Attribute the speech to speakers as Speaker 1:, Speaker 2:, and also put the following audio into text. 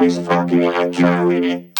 Speaker 1: always fucking electronic.